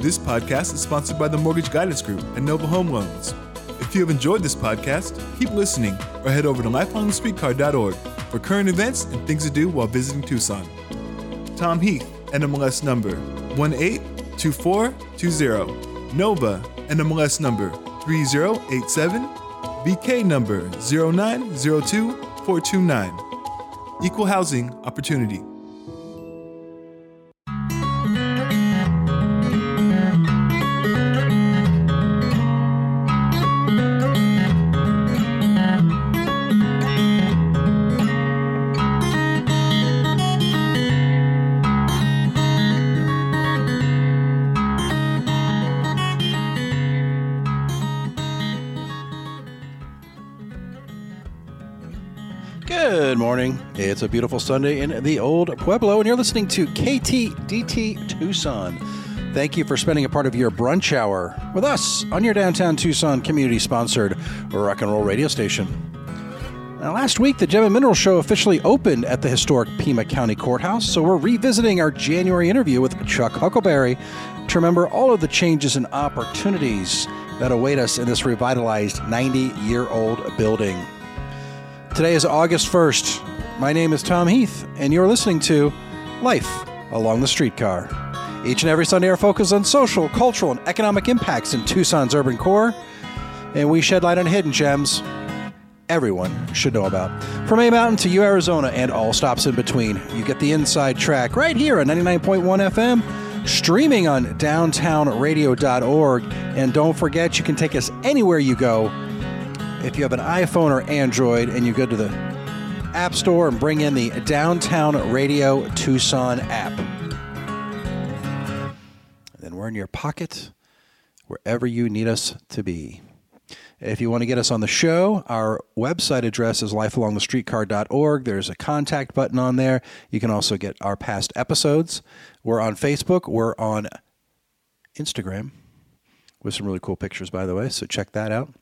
This podcast is sponsored by the Mortgage Guidance Group and Nova Home Loans. If you have enjoyed this podcast, keep listening or head over to lifealongthestreetcar.org for current events and things to do while visiting Tucson. Tom Heath, NMLS number 182420. Nova, NMLS number 3087. BK number 0902429. Equal housing opportunity. Good morning. It's a beautiful Sunday in the Old Pueblo, and you're listening to KTDT Tucson. Thank you for spending a part of your brunch hour with us on your downtown Tucson community sponsored rock and roll radio station. Now, last week, the Gem and Mineral Show officially opened at the historic Pima County Courthouse, so we're revisiting our January interview with Chuck Huckleberry to remember all of the changes and opportunities that await us in this revitalized 90 year old building. Today is August 1st. My name is Tom Heath, and you're listening to Life Along the Streetcar. Each and every Sunday, our focus on social, cultural, and economic impacts in Tucson's urban core, and we shed light on hidden gems everyone should know about. From A Mountain to U Arizona and all stops in between, you get the inside track right here on 99.1 FM, streaming on downtownradio.org. And don't forget, you can take us anywhere you go if you have an iPhone or Android and you go to the App Store and bring in the Downtown Radio Tucson app. Then we're in your pocket wherever you need us to be. If you want to get us on the show, our website address is lifealongthestreetcar.org. There's a contact button on there. You can also get our past episodes. We're on Facebook, we're on Instagram with some really cool pictures, by the way, so check that out.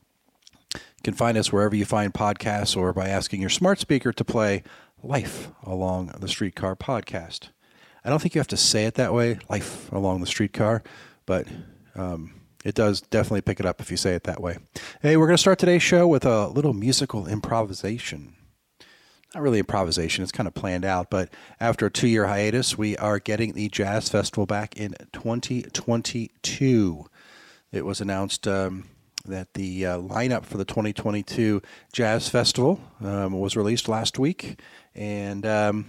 You can find us wherever you find podcasts or by asking your smart speaker to play Life Along the Streetcar podcast. I don't think you have to say it that way, Life Along the Streetcar, but um, it does definitely pick it up if you say it that way. Hey, we're going to start today's show with a little musical improvisation. Not really improvisation, it's kind of planned out, but after a two year hiatus, we are getting the Jazz Festival back in 2022. It was announced um, that the uh, lineup for the 2022 Jazz Festival um, was released last week, and um,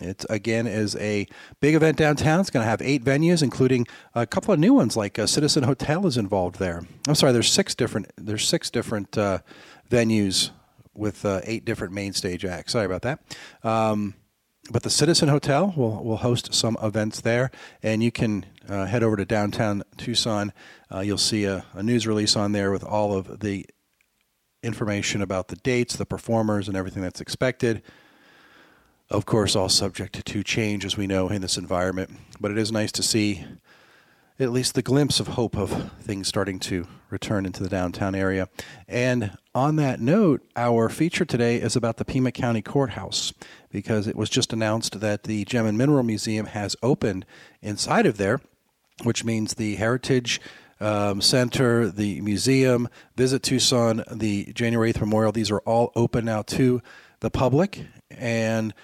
it again is a big event downtown. It's going to have eight venues, including a couple of new ones, like uh, Citizen Hotel is involved there. I'm sorry, there's six different there's six different uh, venues with uh, eight different main stage acts. Sorry about that. Um, but the Citizen Hotel will, will host some events there, and you can uh, head over to downtown Tucson. Uh, you'll see a, a, news release on there with all of the information about the dates, the performers, and everything that's expected. Of course, all subject to change, as we know, in this environment. But it is nice to see at least the glimpse of hope of things starting to return into the downtown area. And on that note, our feature today is about the Pima County Courthouse because it was just announced that the Gem and Mineral Museum has opened inside of there, which means the Heritage um, Center, the museum, Visit Tucson, the January 8th Memorial, these are all open now to the public. And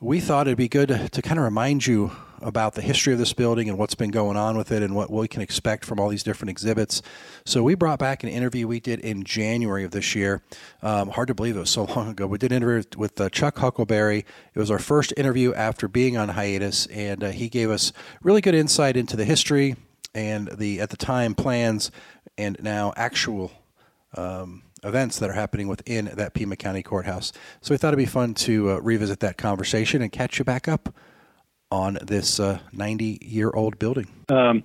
we thought it'd be good to, to kind of remind you about the history of this building and what's been going on with it and what we can expect from all these different exhibits. So we brought back an interview we did in January of this year. Um, hard to believe it was so long ago. We did an interview with uh, Chuck Huckleberry. It was our first interview after being on hiatus, and uh, he gave us really good insight into the history and the at the time plans and now actual. Um, events that are happening within that Pima County Courthouse. So we thought it'd be fun to uh, revisit that conversation and catch you back up on this 90 uh, year old building? Um,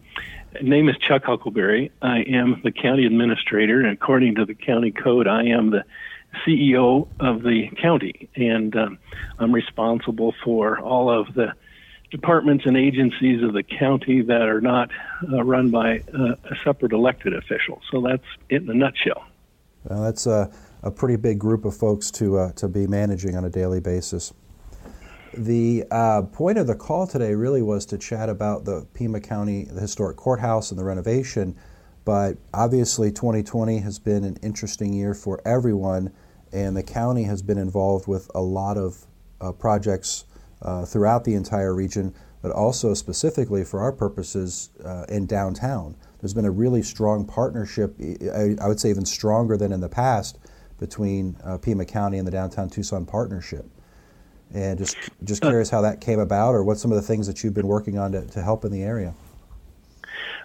name is Chuck Huckleberry. I am the county administrator, and according to the county code, I am the CEO of the county, and um, I'm responsible for all of the departments and agencies of the county that are not uh, run by uh, a separate elected official. So that's it in a nutshell. Well, that's a, a pretty big group of folks to uh, to be managing on a daily basis. The uh, point of the call today really was to chat about the Pima County, the historic courthouse, and the renovation. But obviously, 2020 has been an interesting year for everyone, and the county has been involved with a lot of uh, projects uh, throughout the entire region, but also specifically for our purposes uh, in downtown. There's been a really strong partnership, I, I, would say even stronger than in the past, between uh, Pima County and the Downtown Tucson Partnership and just just curious how that came about, or what some of the things that you've been working on to, to help in the area.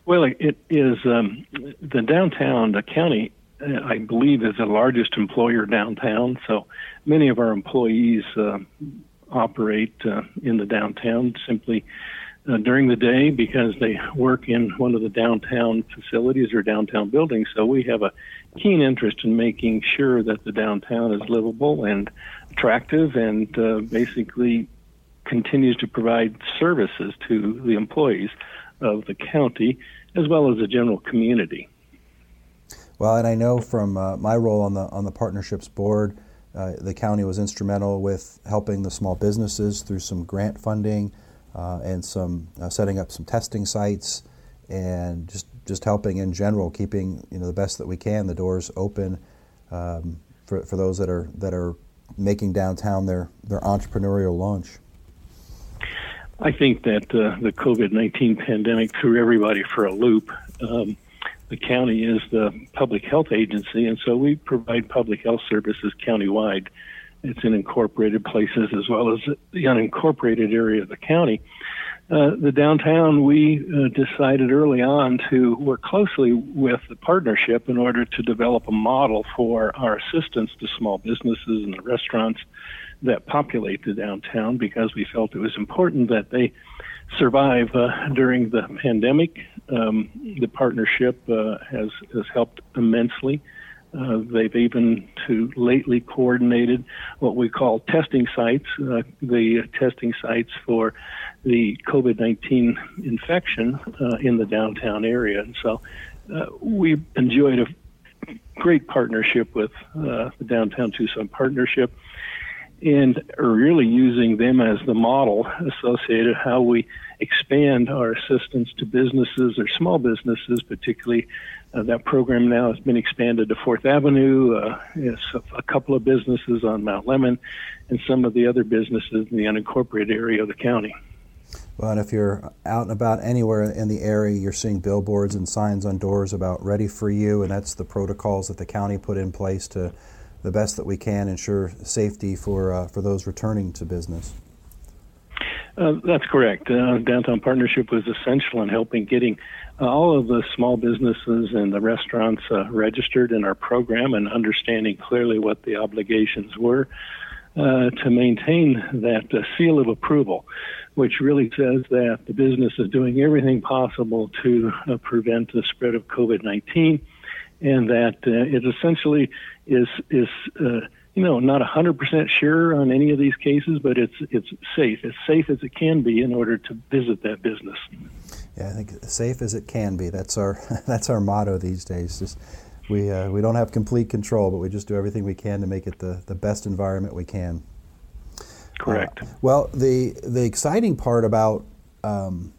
Well, it is um, the downtown, the county, uh, I believe, is the largest employer downtown. So many of our employees uh, operate uh, in the downtown simply uh, during the day because they work in one of the downtown facilities or downtown buildings. So we have a keen interest in making sure that the downtown is livable and attractive and uh, basically continues to provide services to the employees of the county as well as the general community. Well, and I know from uh, my role on the on the partnerships board, uh, the county was instrumental with helping the small businesses through some grant funding uh, and some uh, setting up some testing sites and just just helping in general, keeping you know the best that we can, the doors open um, for, for those that are that are making downtown their their entrepreneurial launch. I think that uh, the COVID nineteen pandemic threw everybody for a loop. Um, the county is the public health agency, and so we provide public health services countywide. It's in incorporated places as well as the unincorporated area of the county. Uh, the downtown, we uh, decided early on to work closely with the partnership in order to develop a model for our assistance to small businesses and the restaurants that populate the downtown because we felt it was important that they survive uh, during the pandemic. Um, the partnership uh, has, has helped immensely. Uh, they've even to lately coordinated what we call testing sites, uh, the testing sites for the COVID 19 infection uh, in the downtown area. And so uh, we enjoyed a great partnership with uh, the Downtown Tucson Partnership and are really using them as the model associated how we expand our assistance to businesses or small businesses, particularly uh, that program now has been expanded to Fourth Avenue. Uh, a, a couple of businesses on Mount Lemmon, and some of the other businesses in the unincorporated area of the county. Well, and if you're out and about anywhere in the area, you're seeing billboards and signs on doors about Ready for You, and that's the protocols that the county put in place to the best that we can ensure safety for uh, for those returning to business. Uh, that's correct. Uh, Downtown Partnership was essential in helping getting uh, all of the small businesses and the restaurants uh, registered in our program and understanding clearly what the obligations were uh, to maintain that seal of approval, which really says that the business is doing everything possible to prevent the spread of COVID 19 and that it essentially is is you know, not 100% sure on any of these cases, but it's it's safe, as safe as it can be in order to visit that business. Yeah, I think safe as it can be. That's our that's our motto these days. Just we uh, we don't have complete control, but we just do everything we can to make it the, the best environment we can. Correct. Uh, well, the the exciting part about um,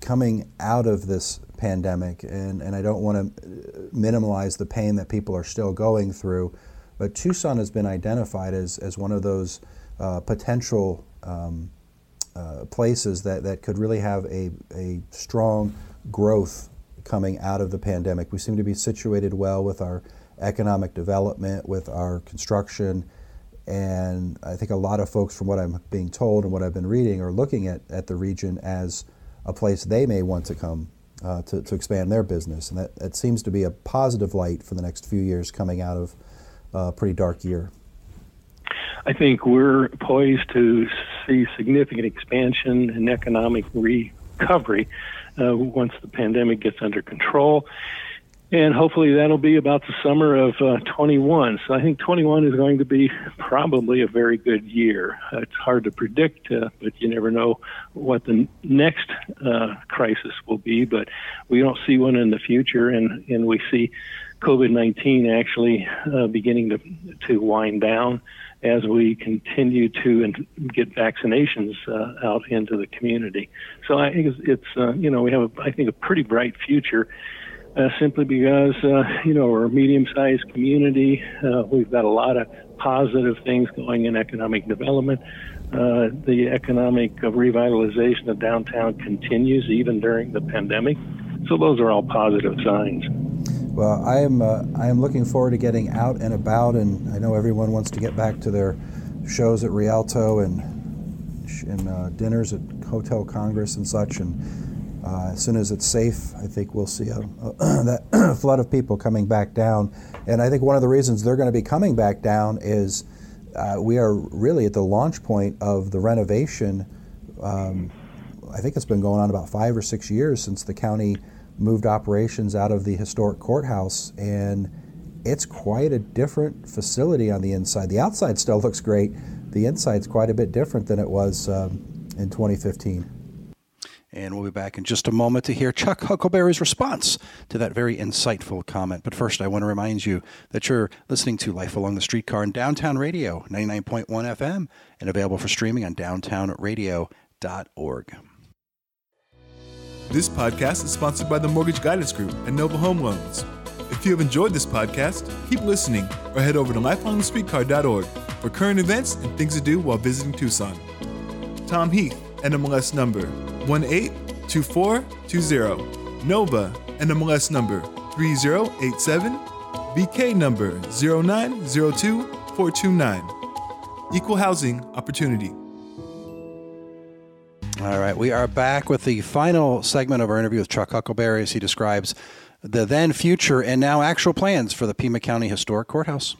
coming out of this pandemic, and, and I don't want to minimize the pain that people are still going through but Tucson has been identified as, as one of those uh, potential um, uh, places that, that could really have a, a strong growth coming out of the pandemic. We seem to be situated well with our economic development, with our construction, and I think a lot of folks, from what I'm being told and what I've been reading, are looking at, at the region as a place they may want to come uh, to, to expand their business. And that, that seems to be a positive light for the next few years coming out of uh, pretty dark year? I think we're poised to see significant expansion and economic recovery uh, once the pandemic gets under control. And hopefully that'll be about the summer of uh, 21. So I think 21 is going to be probably a very good year. Uh, it's hard to predict, uh, but you never know what the next uh, crisis will be. But we don't see one in the future, and, and we see COVID 19 actually uh, beginning to, to wind down as we continue to get vaccinations uh, out into the community. So I think it's, it's uh, you know, we have, a, I think, a pretty bright future. Uh, simply because uh, you know we're a medium-sized community. Uh, we've got a lot of positive things going in economic development. Uh, the economic revitalization of downtown continues even during the pandemic. So those are all positive signs. Well, I am uh, I am looking forward to getting out and about, and I know everyone wants to get back to their shows at Rialto and and uh, dinners at Hotel Congress and such. And uh, as soon as it's safe, I think we'll see a, that flood of people coming back down. And I think one of the reasons they're going to be coming back down is uh, we are really at the launch point of the renovation. Um, I think it's been going on about five or six years since the county moved operations out of the historic courthouse, and it's quite a different facility on the inside. The outside still looks great. The inside's quite a bit different than it was um, in 2015. And we'll be back in just a moment to hear Chuck Huckleberry's response to that very insightful comment. But first, I want to remind you that you're listening to Life Along the Streetcar in Downtown Radio, 99.1 FM, and available for streaming on downtownradio.org. This podcast is sponsored by the Mortgage Guidance Group and Nova Home Loans. If you have enjoyed this podcast, keep listening or head over to lifelongstreetcar.org for current events and things to do while visiting Tucson. Tom Heath, NMLS number 182420. Nova, NMLS number 3087. BK number 0902429. Equal Housing Opportunity. All right, we are back with the final segment of our interview with Chuck Huckleberry as he describes the then, future, and now actual plans for the Pima County Historic Courthouse.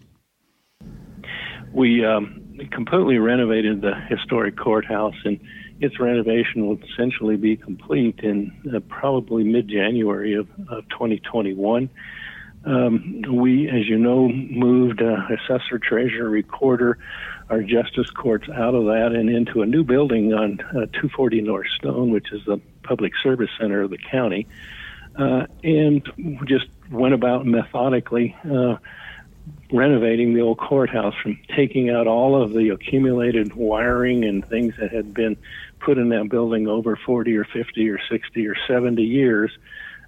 We um, completely renovated the historic courthouse, and its renovation will essentially be complete in uh, probably mid January of, of 2021. Um, we, as you know, moved uh, assessor, treasurer, recorder, our justice courts out of that and into a new building on uh, 240 North Stone, which is the public service center of the county, uh, and just went about methodically uh, renovating the old courthouse from taking out all of the accumulated wiring and things that had been put in that building over 40 or 50 or 60 or 70 years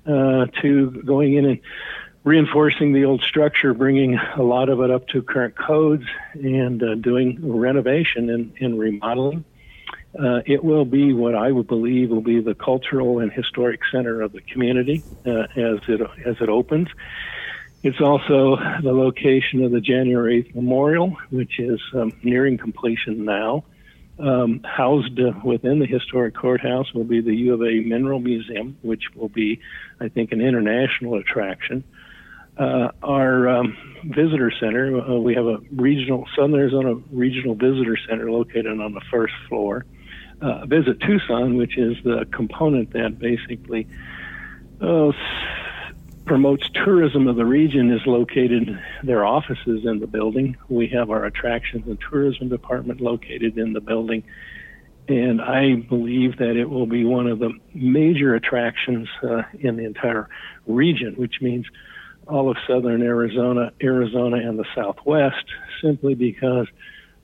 uh, to going in and reinforcing the old structure, bringing a lot of it up to current codes, and uh, doing renovation and, and remodeling. Uh, it will be what I would believe will be the cultural and historic center of the community uh, as it as it opens. It's also the location of the January 8th Memorial, which is um, nearing completion now. Um, housed within the historic courthouse will be the U of A Mineral Museum, which will be, I think, an international attraction uh, our um, visitor center. Uh, we have a regional Southern Arizona Regional Visitor Center located on the first floor. Uh, Visit Tucson, which is the component that basically uh, promotes tourism of the region, is located. Their offices in the building. We have our attractions and tourism department located in the building. And I believe that it will be one of the major attractions uh, in the entire region, which means all of southern Arizona, Arizona, and the Southwest, simply because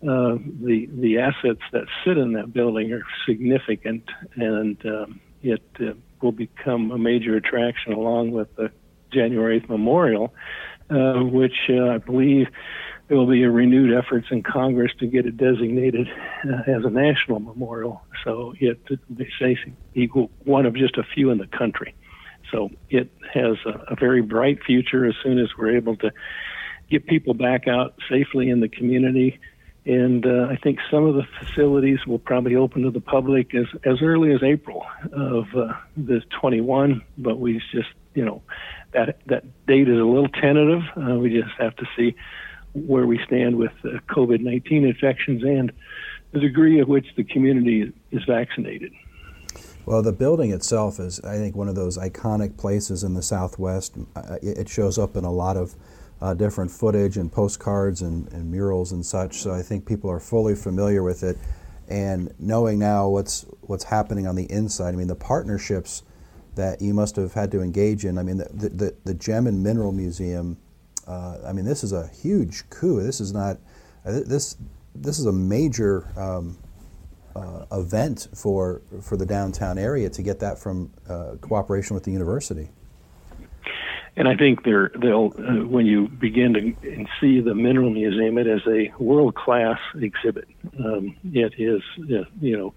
uh, the the assets that sit in that building are significant, and um, it uh, will become a major attraction along with the January 8th Memorial, uh, which uh, I believe there will be a renewed efforts in Congress to get it designated uh, as a national memorial. So it, it be one of just a few in the country. So it has a, a very bright future as soon as we're able to get people back out safely in the community. And uh, I think some of the facilities will probably open to the public as, as early as April of uh, this 21. But we just, you know, that that date is a little tentative. Uh, we just have to see where we stand with uh, COVID-19 infections and the degree of which the community is vaccinated. Well, the building itself is, I think, one of those iconic places in the Southwest. Uh, it shows up in a lot of uh, different footage and postcards and, and, murals and such. So I think people are fully familiar with it. And knowing now what's what's happening on the inside, I mean, the partnerships that you must have had to engage in. I mean, the, the, the Gem and Mineral Museum, uh, I mean, this is a huge coup. This is not, uh, this, this is a major um, uh, event for, for the downtown area to get that from uh, cooperation with the university. And I think they're, they'll, uh, when you begin to see the Mineral Museum, it is a world class exhibit. Um, it is, uh, you know,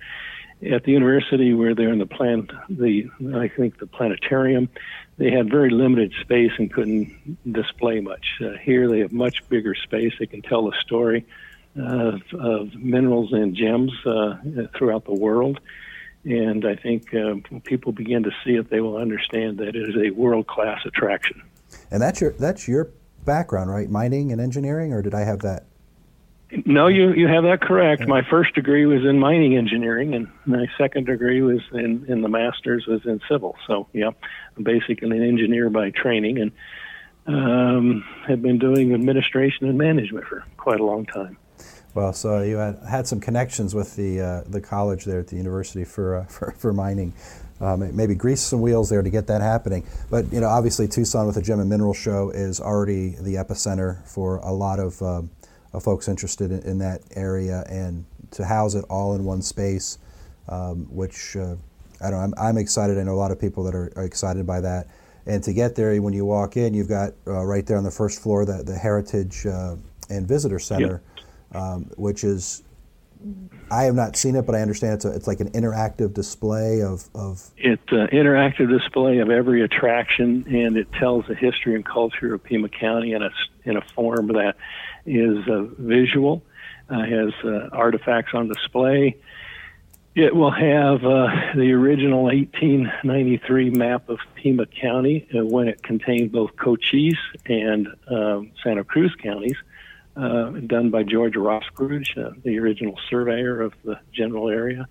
at the university where they're in the plant, the I think the planetarium, they had very limited space and couldn't display much. Uh, here they have much bigger space. They can tell a story uh, of minerals and gems uh, throughout the world. And I think uh, when people begin to see it, they will understand that it is a world class attraction. And that's your that's your background, right? Mining and engineering, or did I have that no, you you have that correct. My first degree was in mining engineering, and my second degree was in in the master's was in civil. So yeah, I'm basically an engineer by training, and um, have been doing administration and management for quite a long time. Well, so you had, had some connections with the uh, the college there at the university for uh, for, for mining. Um, maybe grease some wheels there to get that happening. But you know, obviously, Tucson with the Gem and Mineral Show is already the epicenter for a lot of um, of folks interested in, in, that area, and to house it all in one space, um, which uh, I don't. I'm, I'm, excited. I know a lot of people that are, are, excited by that. And to get there, when you walk in, you've got uh, right there on the first floor the, the Heritage uh, and Visitor Center, yep. Um, which is I have not seen it, but I understand it's a, it's like an interactive display of of. It's an interactive display of every attraction, and it tells the history and culture of Pima County in a in a form that is uh, visual, uh, has uh, artifacts on display. It will have uh, the original 1893 map of Pima County uh, when it contained both Cochise and um, Santa Cruz counties, uh, done by George Roskruge, the original surveyor of the general area.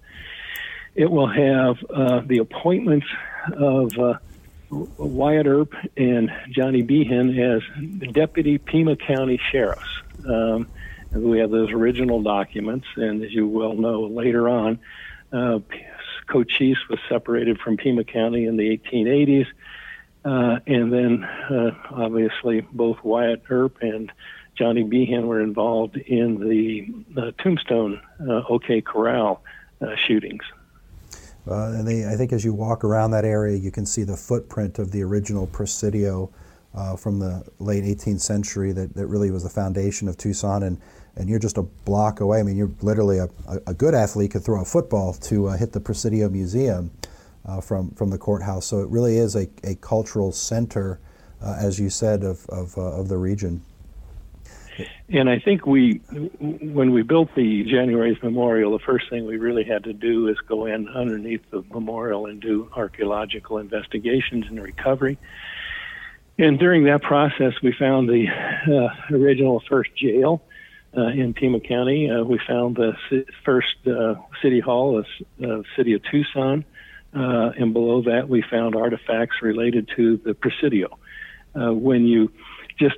It will have the appointments of Wyatt Earp and Johnny Behan as deputy Pima County sheriffs. Um, we have those original documents, and as you well know, later on, uh, Cochise was separated from Pima County in the 1880s, uh, and then uh, obviously both Wyatt Earp and Johnny Behan were involved in the Tombstone uh, OK Corral uh, shootings. Uh, and they, I think as you walk around that area, you can see the footprint of the original Presidio from the late 18th century that, that really was the foundation of Tucson. And, and you're just a block away. I mean, you're literally a, a good athlete could throw a football to hit the Presidio Museum uh, from, from the courthouse. So it really is a, a cultural center, uh, as you said, of, of, uh, of the region. And I think we, when we built the January's Memorial, the first thing we really had to do is go in underneath the memorial and do archaeological investigations and recovery. And during that process, we found the uh, original first jail uh, in Pima County. Uh, we found the first uh, city hall, of the uh, city of Tucson. Uh, and below that, we found artifacts related to the Presidio. when you just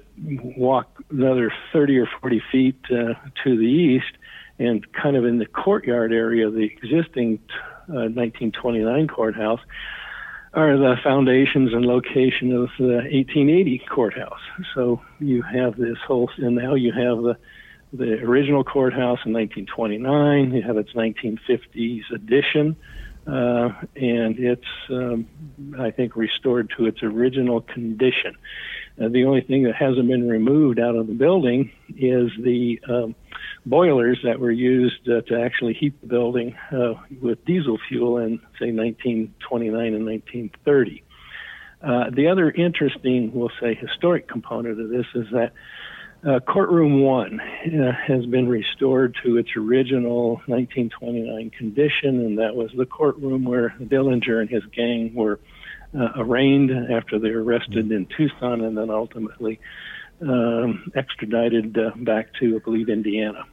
walk another 30 or 40 feet to the east, and kind of in the courtyard area of the existing 1929 courthouse, are the foundations and location of the 1880 courthouse. So you have this whole, and now you have the the original courthouse in 1929. You have its 1950s addition, uh, and it's um, I think restored to its original condition. Uh, the only thing that hasn't been removed out of the building is the um, boilers that were used uh, to actually heat the building uh, with diesel fuel in, say, 1929 and 1930. Uh, the other interesting, we'll say, historic component of this is that uh, Courtroom 1 uh, has been restored to its original 1929 condition, and that was the courtroom where Dillinger and his gang were uh, arraigned after they were arrested in Tucson and then ultimately um, extradited uh, back to, I believe, Indiana.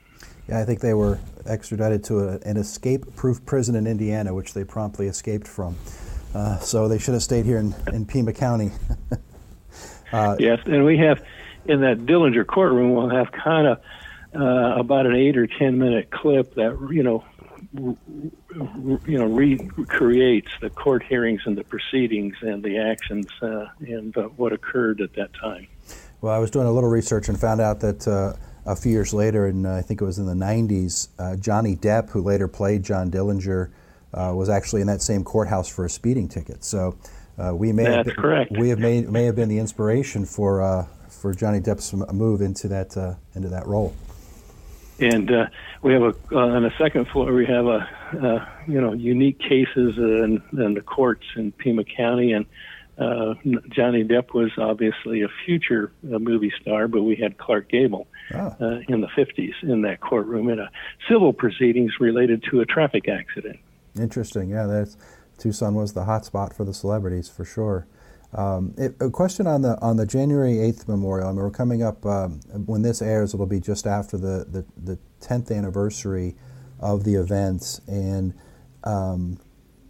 Yeah, I think they were extradited to a, an escape-proof prison in Indiana, which they promptly escaped from. Uh, so they should have stayed here in, in Pima County. uh, yes, and we have in that Dillinger courtroom, we'll have kind of uh, about an eight or ten minute clip that you know you know, recreates the court hearings and the proceedings and the actions uh, and uh, what occurred at that time. Well, I was doing a little research and found out that uh, a few years later, and I think it was in the 90s, uh, Johnny Depp, who later played John Dillinger, uh, was actually in that same courthouse for a speeding ticket. So uh, we may That's have been, correct. we have may have been the inspiration for for Johnny Depp's move into that into that role. And we have a uh, on the second floor we have a uh, you know unique cases in, in the courts in Pima County and uh, Johnny Depp was obviously a future uh, movie star, but we had Clark Gable oh. uh, in the 50s in that courtroom in a civil proceedings related to a traffic accident. Interesting. Yeah, that's Tucson was the hot spot for the celebrities for sure. Um, it, a question on the on the January 8th memorial. I mean, we're coming up um, when this airs. It'll be just after the, the, the 10th anniversary of the events, and um,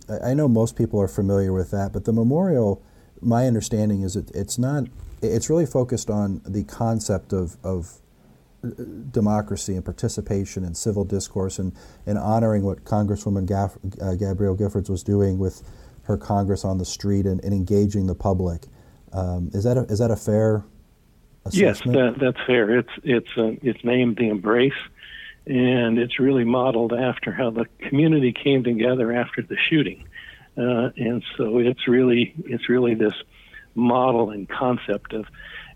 I, I know most people are familiar with that. But the memorial, my understanding is it, it's not. It's really focused on the concept of, of uh, democracy and participation and civil discourse and, and honoring what Congresswoman Gaff, uh, Gabrielle Giffords was doing with her Congress on the street and, and engaging the public. Um, is that a, is that a fair assessment? Yes, that, that's fair. It's it's uh, it's named the Embrace, and it's really modeled after how the community came together after the shooting, uh, and so it's really it's really this model and concept of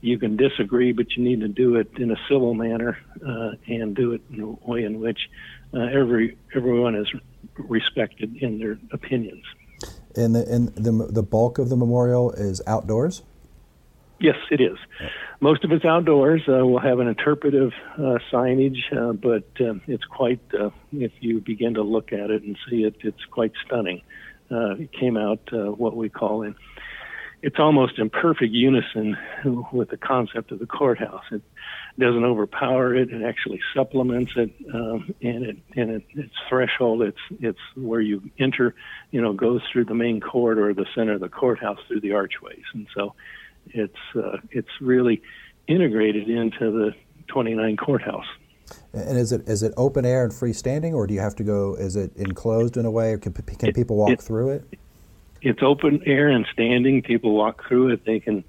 you can disagree, but you need to do it in a civil manner uh, and do it in a way in which uh, every everyone is respected in their opinions. And the and the the bulk of the memorial is outdoors. Yes, it is. Most of it's outdoors. Uh, we'll have an interpretive uh, signage, uh, but um, it's quite. Uh, if you begin to look at it and see it, it's quite stunning. Uh, it came out uh, what we call in. It's almost in perfect unison with the concept of the courthouse. It doesn't overpower it. It actually supplements it, um, and it and it, its threshold. It's it's where you enter, you know, goes through the main court or the center of the courthouse through the archways, and so it's uh, it's really integrated into the 29 courthouse. And is it is it open air and freestanding, or do you have to go? Is it enclosed in a way, or can, can people walk it, through it? It's open air and standing. People walk through it. They can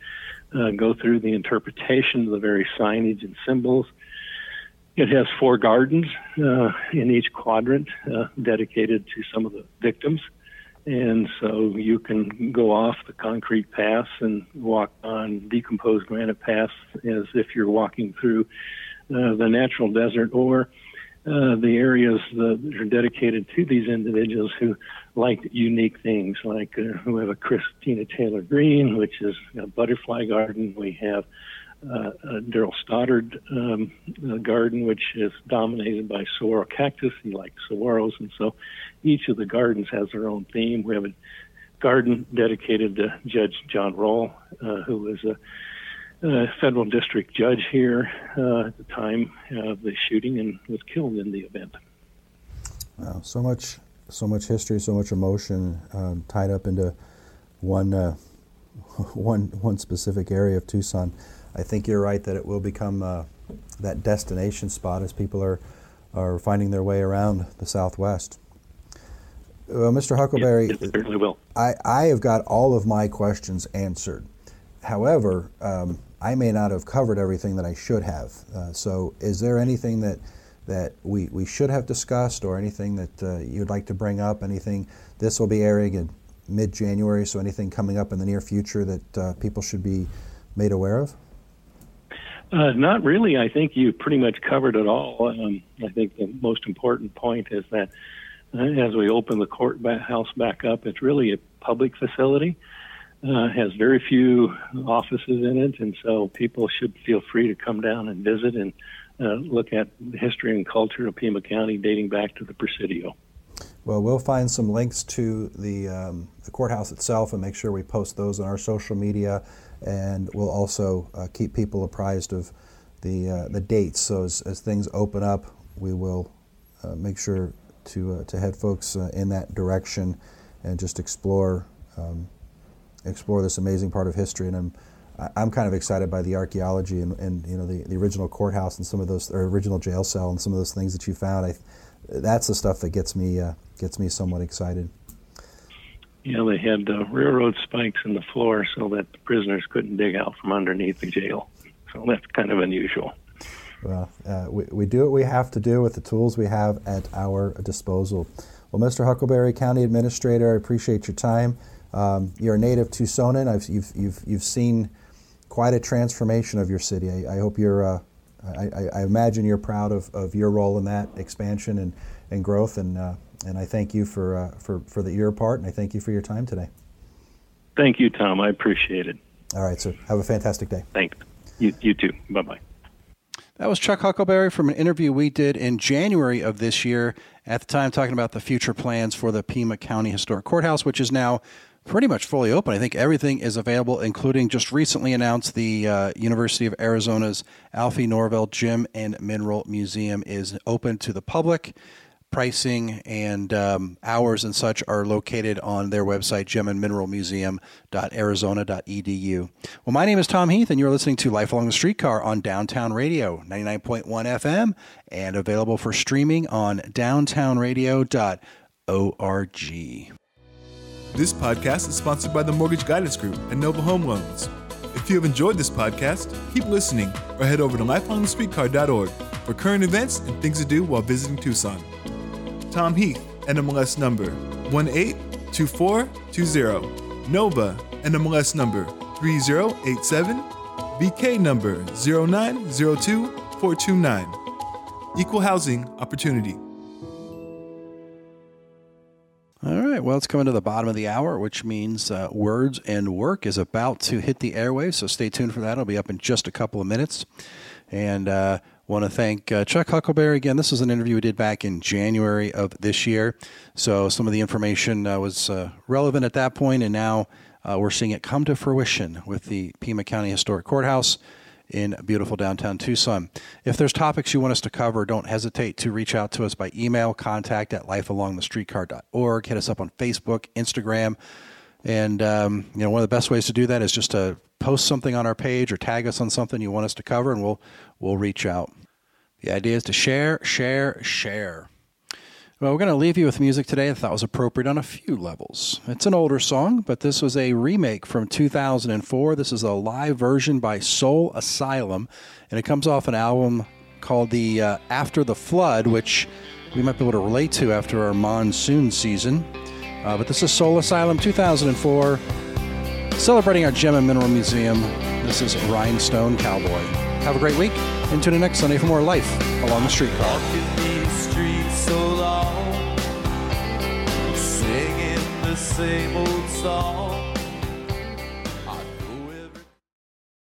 uh, go through the interpretation of the various signage and symbols. It has four gardens uh, in each quadrant uh, dedicated to some of the victims. And so you can go off the concrete paths and walk on decomposed granite paths as if you're walking through uh, the natural desert or uh, the areas that are dedicated to these individuals who like unique things, like uh, we have a Christina Taylor Green, which is a butterfly garden. We have uh, a Dorwan Stoddard um, garden, which is dominated by saguaro cactus. He likes saguaros, and so each of the gardens has their own theme. We have a garden dedicated to Judge John Roll, uh, who was a uh, federal district judge here uh, at the time of the shooting and was killed in the event. Wow, so much, so much history, so much emotion um, tied up into one, uh, one, one specific area of Tucson. I think you're right that it will become uh, that destination spot as people are, are finding their way around the Southwest. Well, Mr. Huckleberry, it certainly will. I, I have got all of my questions answered. However, um, I may not have covered everything that I should have. Uh, so, is there anything that that we, we should have discussed, or anything that uh, you'd like to bring up? Anything? This will be airing in mid-January, so anything coming up in the near future that uh, people should be made aware of? Uh, not really. I think you pretty much covered it all. Um, I think the most important point is that uh, as we open the courthouse back up, it's really a public facility uh, has very few offices in it, and so people should feel free to come down and visit and uh, look at the history and culture of Pima County dating back to the Presidio. Well, we'll find some links to the, um, the courthouse itself and make sure we post those on our social media, and we'll also uh, keep people apprised of the uh, the dates. So as, as things open up, we will uh, make sure to uh, to head folks in that direction and just explore. Um, explore this amazing part of history. And I'm I'm kind of excited by the archaeology and, and you know the, the original courthouse and some of those or original jail cell and some of those things that you found. I, that's the stuff that gets me uh, gets me somewhat excited. Yeah, they had uh, railroad spikes in the floor so that the prisoners couldn't dig out from underneath the jail. So that's kind of unusual. Well, uh, we, we do what we have to do with the tools we have at our disposal. Well, Mr. Huckleberry, County Administrator, I appreciate your time. Um, you're a native Tucsonan. I've, you've, you've, you've seen quite a transformation of your city. I, I hope you're, uh, I, I, imagine you're proud of, of your role in that expansion and, and growth. And, uh, and I thank you for, uh, for, for the your part, and I thank you for your time today. Thank you, Tom. I appreciate it. All right, so have a fantastic day. Thanks. You, you too. Bye bye. That was Chuck Huckleberry from an interview we did in January of this year, at the time talking about the future plans for the Pima County Historic Courthouse, which is now pretty much fully open. I think everything is available, including just recently announced the uh, University of Arizona's Alfie Norville Gem and Mineral Museum is open to the public pricing and um, hours and such are located on their website, gemandmineralmuseum.arizona.edu. Well, my name is Tom Heath, and you're listening to Life Along the Streetcar on Downtown Radio, 99.1 FM, and available for streaming on downtownradio.org. This podcast is sponsored by the Mortgage Guidance Group and Nova Home Loans. If you have enjoyed this podcast, keep listening or head over to lifealongthestreetcar.org for current events and things to do while visiting Tucson. Tom Heath, NMLS number 182420. Nova, NMLS number 3087. BK number 0902429. Equal housing opportunity. Well, it's coming to the bottom of the hour, which means uh, Words and Work is about to hit the airwaves. So stay tuned for that. It'll be up in just a couple of minutes. And uh, Want to thank uh, Chuck Huckleberry again. This was an interview we did back in January of this year. So some of the information uh, was uh, relevant at that point, and now uh, we're seeing it come to fruition with the Pima County Historic Courthouse in beautiful downtown Tucson. If there's topics you want us to cover, don't hesitate to reach out to us by email, contact at lifealongthestreetcar.org. Hit us up on Facebook, Instagram. And um, you know, one of the best ways to do that is just to post something on our page or tag us on something you want us to cover, and we'll we'll reach out. The idea is to share, share, share. Well, we're going to leave you with music today I thought was appropriate on a few levels. It's an older song, but this was a remake from 2004. This is a live version by Soul Asylum, and it comes off an album called the uh, After the Flood, which we might be able to relate to after our monsoon season. Uh, but this is Soul Asylum 2004, celebrating our Gem and Mineral Museum. This is Rhinestone Cowboy. Have a great week and tune in next Sunday for more life along the streetcar. Same old song.